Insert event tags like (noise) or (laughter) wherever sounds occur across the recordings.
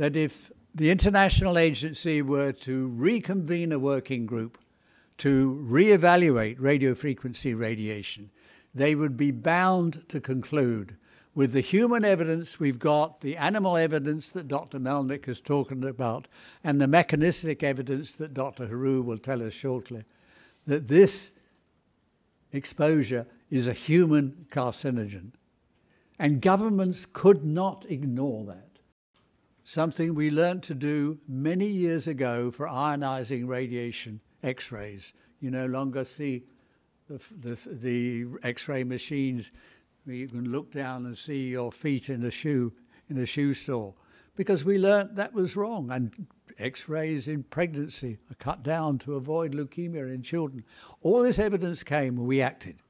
that if the international agency were to reconvene a working group to reevaluate radio frequency radiation, they would be bound to conclude with the human evidence we've got, the animal evidence that Dr. Melnick has talked about, and the mechanistic evidence that Dr. Héroux will tell us shortly, that this exposure is a human carcinogen. And governments could not ignore that. Something we learnt to do many years ago for ionizing radiation X rays. You no longer see the, the, the X ray machines. Where you can look down and see your feet in a shoe in a shoe store. Because we learnt that was wrong and x-rays in pregnancy are cut down to avoid leukemia in children. All this evidence came and we acted.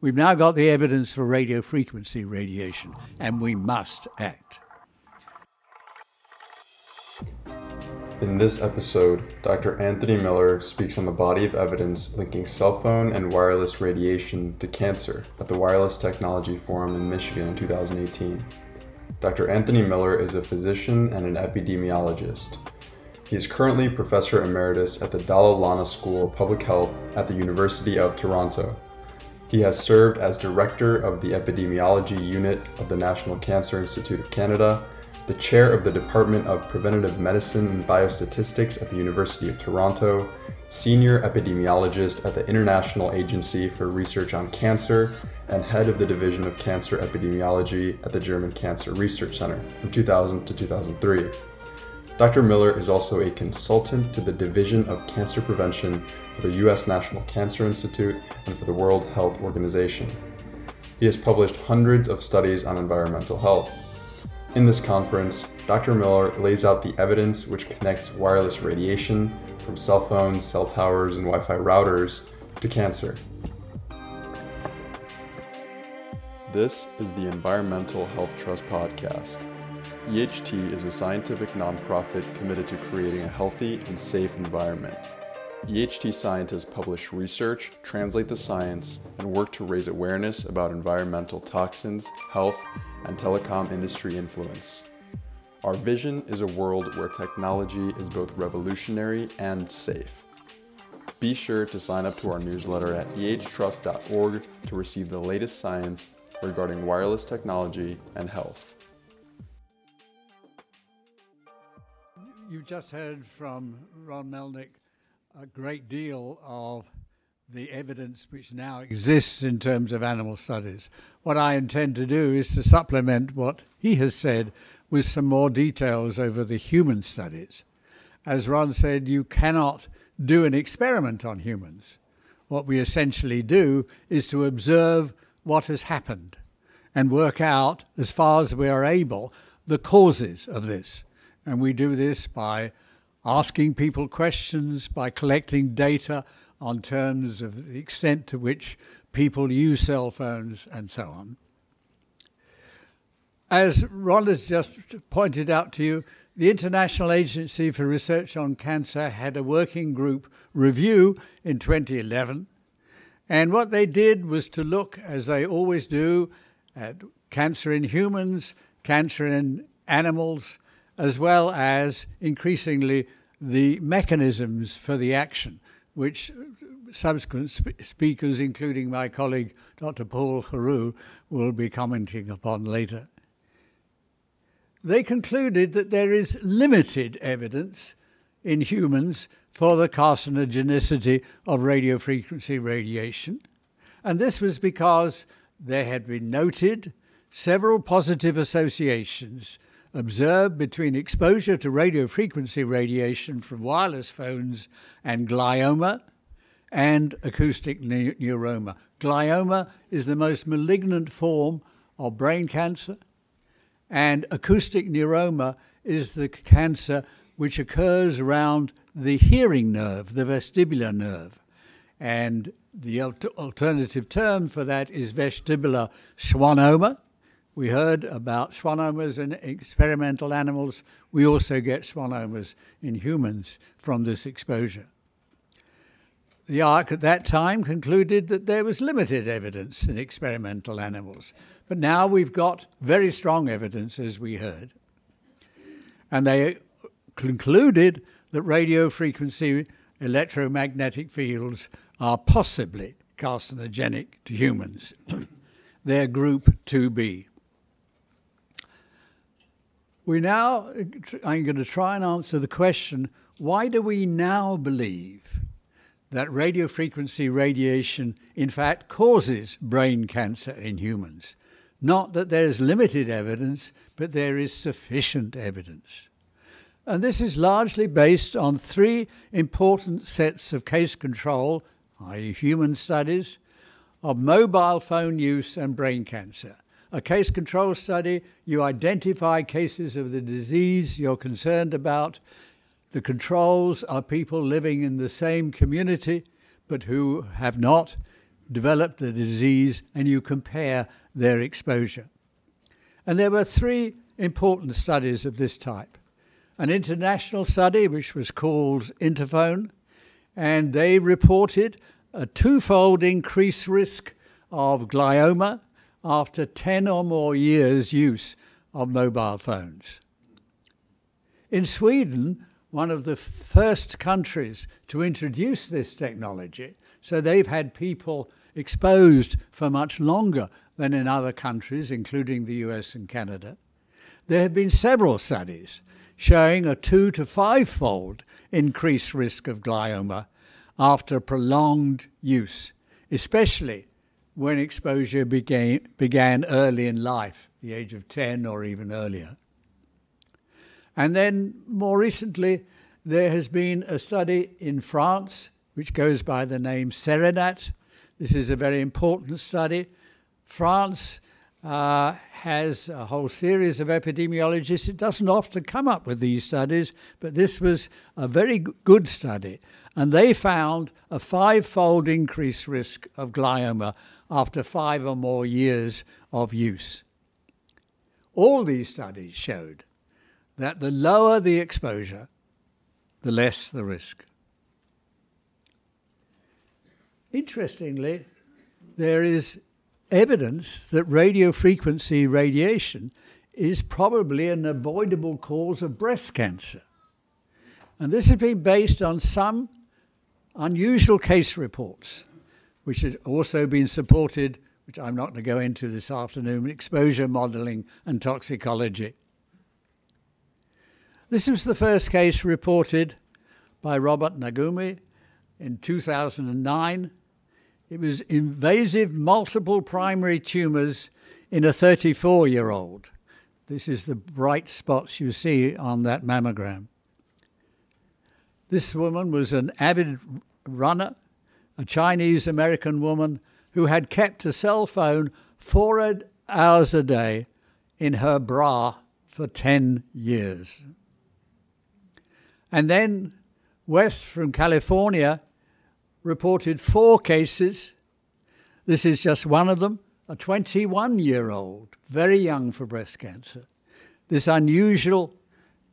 We've now got the evidence for radio frequency radiation and we must act In this episode, Dr. Anthony Miller speaks on the body of evidence linking cell phone and wireless radiation to cancer at the Wireless Technology Forum in Michigan in 2018. Dr. Anthony Miller is a physician and an epidemiologist. He is currently professor emeritus at the Dalla Lana School of Public Health at the University of Toronto. He has served as director of the epidemiology unit of the National Cancer Institute of Canada the chair of the Department of Preventative Medicine and Biostatistics at the University of Toronto, senior epidemiologist at the International Agency for Research on Cancer, and head of the Division of Cancer Epidemiology at the German Cancer Research Center from 2000 to 2003. Dr. Miller is also a consultant to the Division of Cancer Prevention for the U.S. National Cancer Institute and for the World Health Organization. He has published hundreds of studies on environmental health. In this conference, Dr. Miller lays out the evidence which connects wireless radiation from cell phones, cell towers, and Wi Fi routers to cancer. This is the Environmental Health Trust Podcast. EHT is a scientific nonprofit committed to creating a healthy and safe environment. EHT scientists publish research, translate the science, and work to raise awareness about environmental toxins, health, and telecom industry influence. Our vision is a world where technology is both revolutionary and safe. Be sure to sign up to our newsletter at ehtrust.org to receive the latest science regarding wireless technology and health. You've just heard from Ron Melnick a great deal of the evidence which now exists in terms of animal studies. What I intend to do is to supplement what he has said with some more details over the human studies. As Ron said, you cannot do an experiment on humans. What we essentially do is to observe what has happened and work out, as far as we are able, the causes of this. And we do this by asking people questions, by collecting data on terms of the extent to which people use cell phones and so on. As Ron has just pointed out to you, the International Agency for Research on Cancer had a working group review in 2011. And what they did was to look, as they always do, at cancer in humans, cancer in animals, as well as increasingly the mechanisms for the action which subsequent sp- speakers, including my colleague Dr. Paul Héroux, will be commenting upon later. They concluded that there is limited evidence in humans for the carcinogenicity of radiofrequency radiation, and this was because there had been noted several positive associations observed between exposure to radiofrequency radiation from wireless phones and glioma and acoustic ne- neuroma. Glioma is the most malignant form of brain cancer, and acoustic neuroma is the cancer which occurs around the hearing nerve, the vestibular nerve. And the alternative term for that is vestibular schwannoma, we heard about schwannomas in experimental animals. We also get schwannomas in humans from this exposure. The IARC at that time concluded that there was limited evidence in experimental animals, but now we've got very strong evidence, as we heard. And they concluded that radio frequency electromagnetic fields are possibly carcinogenic to humans. (clears throat) They're group 2B. We now, I'm going to try and answer the question why do we now believe that radio frequency radiation, in fact, causes brain cancer in humans? Not that there is limited evidence, but there is sufficient evidence. And this is largely based on three important sets of case control, i.e., human studies, of mobile phone use and brain cancer. A case control study, you identify cases of the disease you're concerned about. The controls are people living in the same community but who have not developed the disease, and you compare their exposure. And there were three important studies of this type an international study which was called Interphone, and they reported a twofold increased risk of glioma after 10 or more years' use of mobile phones. In Sweden, one of the first countries to introduce this technology, so they've had people exposed for much longer than in other countries, including the US and Canada. There have been several studies showing a two to five fold increased risk of glioma after prolonged use, especially when exposure began, began early in life, the age of 10 or even earlier. And then more recently, there has been a study in France which goes by the name CERENAT. This is a very important study. France uh, has a whole series of epidemiologists. It doesn't often come up with these studies, but this was a very good study. And they found a five fold increased risk of glioma after five or more years of use. All these studies showed that the lower the exposure, the less the risk. Interestingly, there is evidence that radio frequency radiation is probably an avoidable cause of breast cancer. And this has been based on some unusual case reports, which have also been supported, which I'm not going to go into this afternoon, exposure modeling and toxicology. This was the first case reported by Robert Nagourney in 2009 it was invasive multiple primary tumours in a 34 year old. This is the bright spots you see on that mammogram. This woman was an avid runner, a Chinese American woman who had kept a cell phone four hours a day in her bra for 10 years. And then, West from California, reported four cases. This is just one of them a 21 year old, very young for breast cancer. This unusual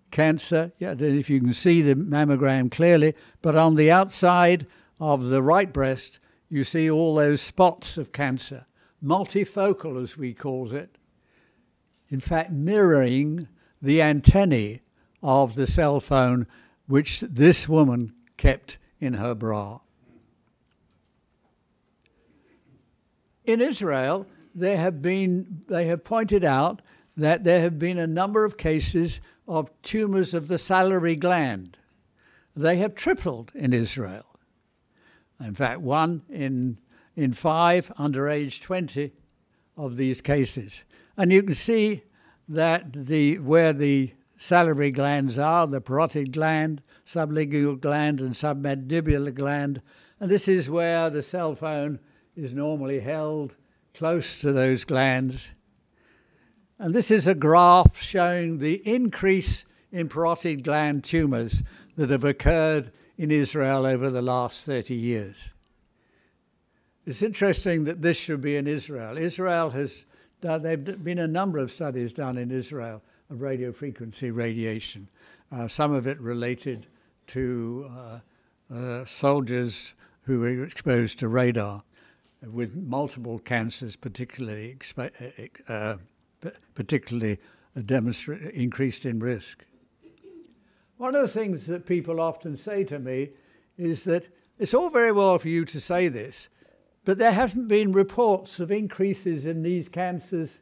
cancer, yeah, I don't know if you can see the mammogram clearly, but on the outside of the right breast, you see all those spots of cancer, multifocal as we call it, in fact, mirroring the antennae of the cell phone which this woman kept in her bra. In Israel, they have, been, they have pointed out that there have been a number of cases of tumors of the salivary gland. They have tripled in Israel. In fact, one in, in five under age 20 of these cases. And you can see that the, where the salivary glands are, the parotid gland, sublingual gland, and submandibular gland, and this is where the cell phone is normally held close to those glands. And this is a graph showing the increase in parotid gland tumours that have occurred in Israel over the last 30 years. It's interesting that this should be in Israel. Israel has done, there have been a number of studies done in Israel of radio frequency radiation, uh, some of it related to uh, uh, soldiers who were exposed to radar with multiple cancers, particularly uh, uh particularly increased in risk. One of the things that people often say to me is that it's all very well for you to say this, but there haven't been reports of increases in these cancers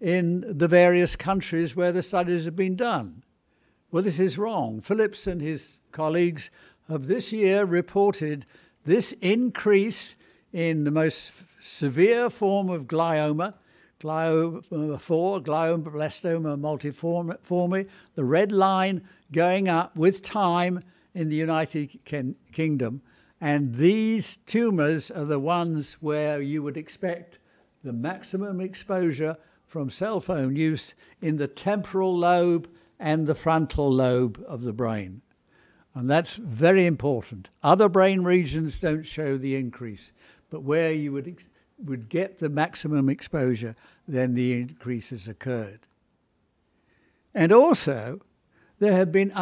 in the various countries where the studies have been done. Well, this is wrong. Philips and his colleagues have this year reported this increase in the most severe form of glioma, glioma 4, glioblastoma multiforme, the red line going up with time in the United Ken- Kingdom. And these tumours are the ones where you would expect the maximum exposure from cell phone use in the temporal lobe and the frontal lobe of the brain. And that's very important. Other brain regions don't show the increase, but where you would, would get the maximum exposure, then the increases occurred. And also, there have been